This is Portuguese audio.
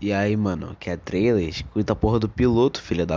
E aí, mano, quer trailer? Escuta a porra do piloto, filha da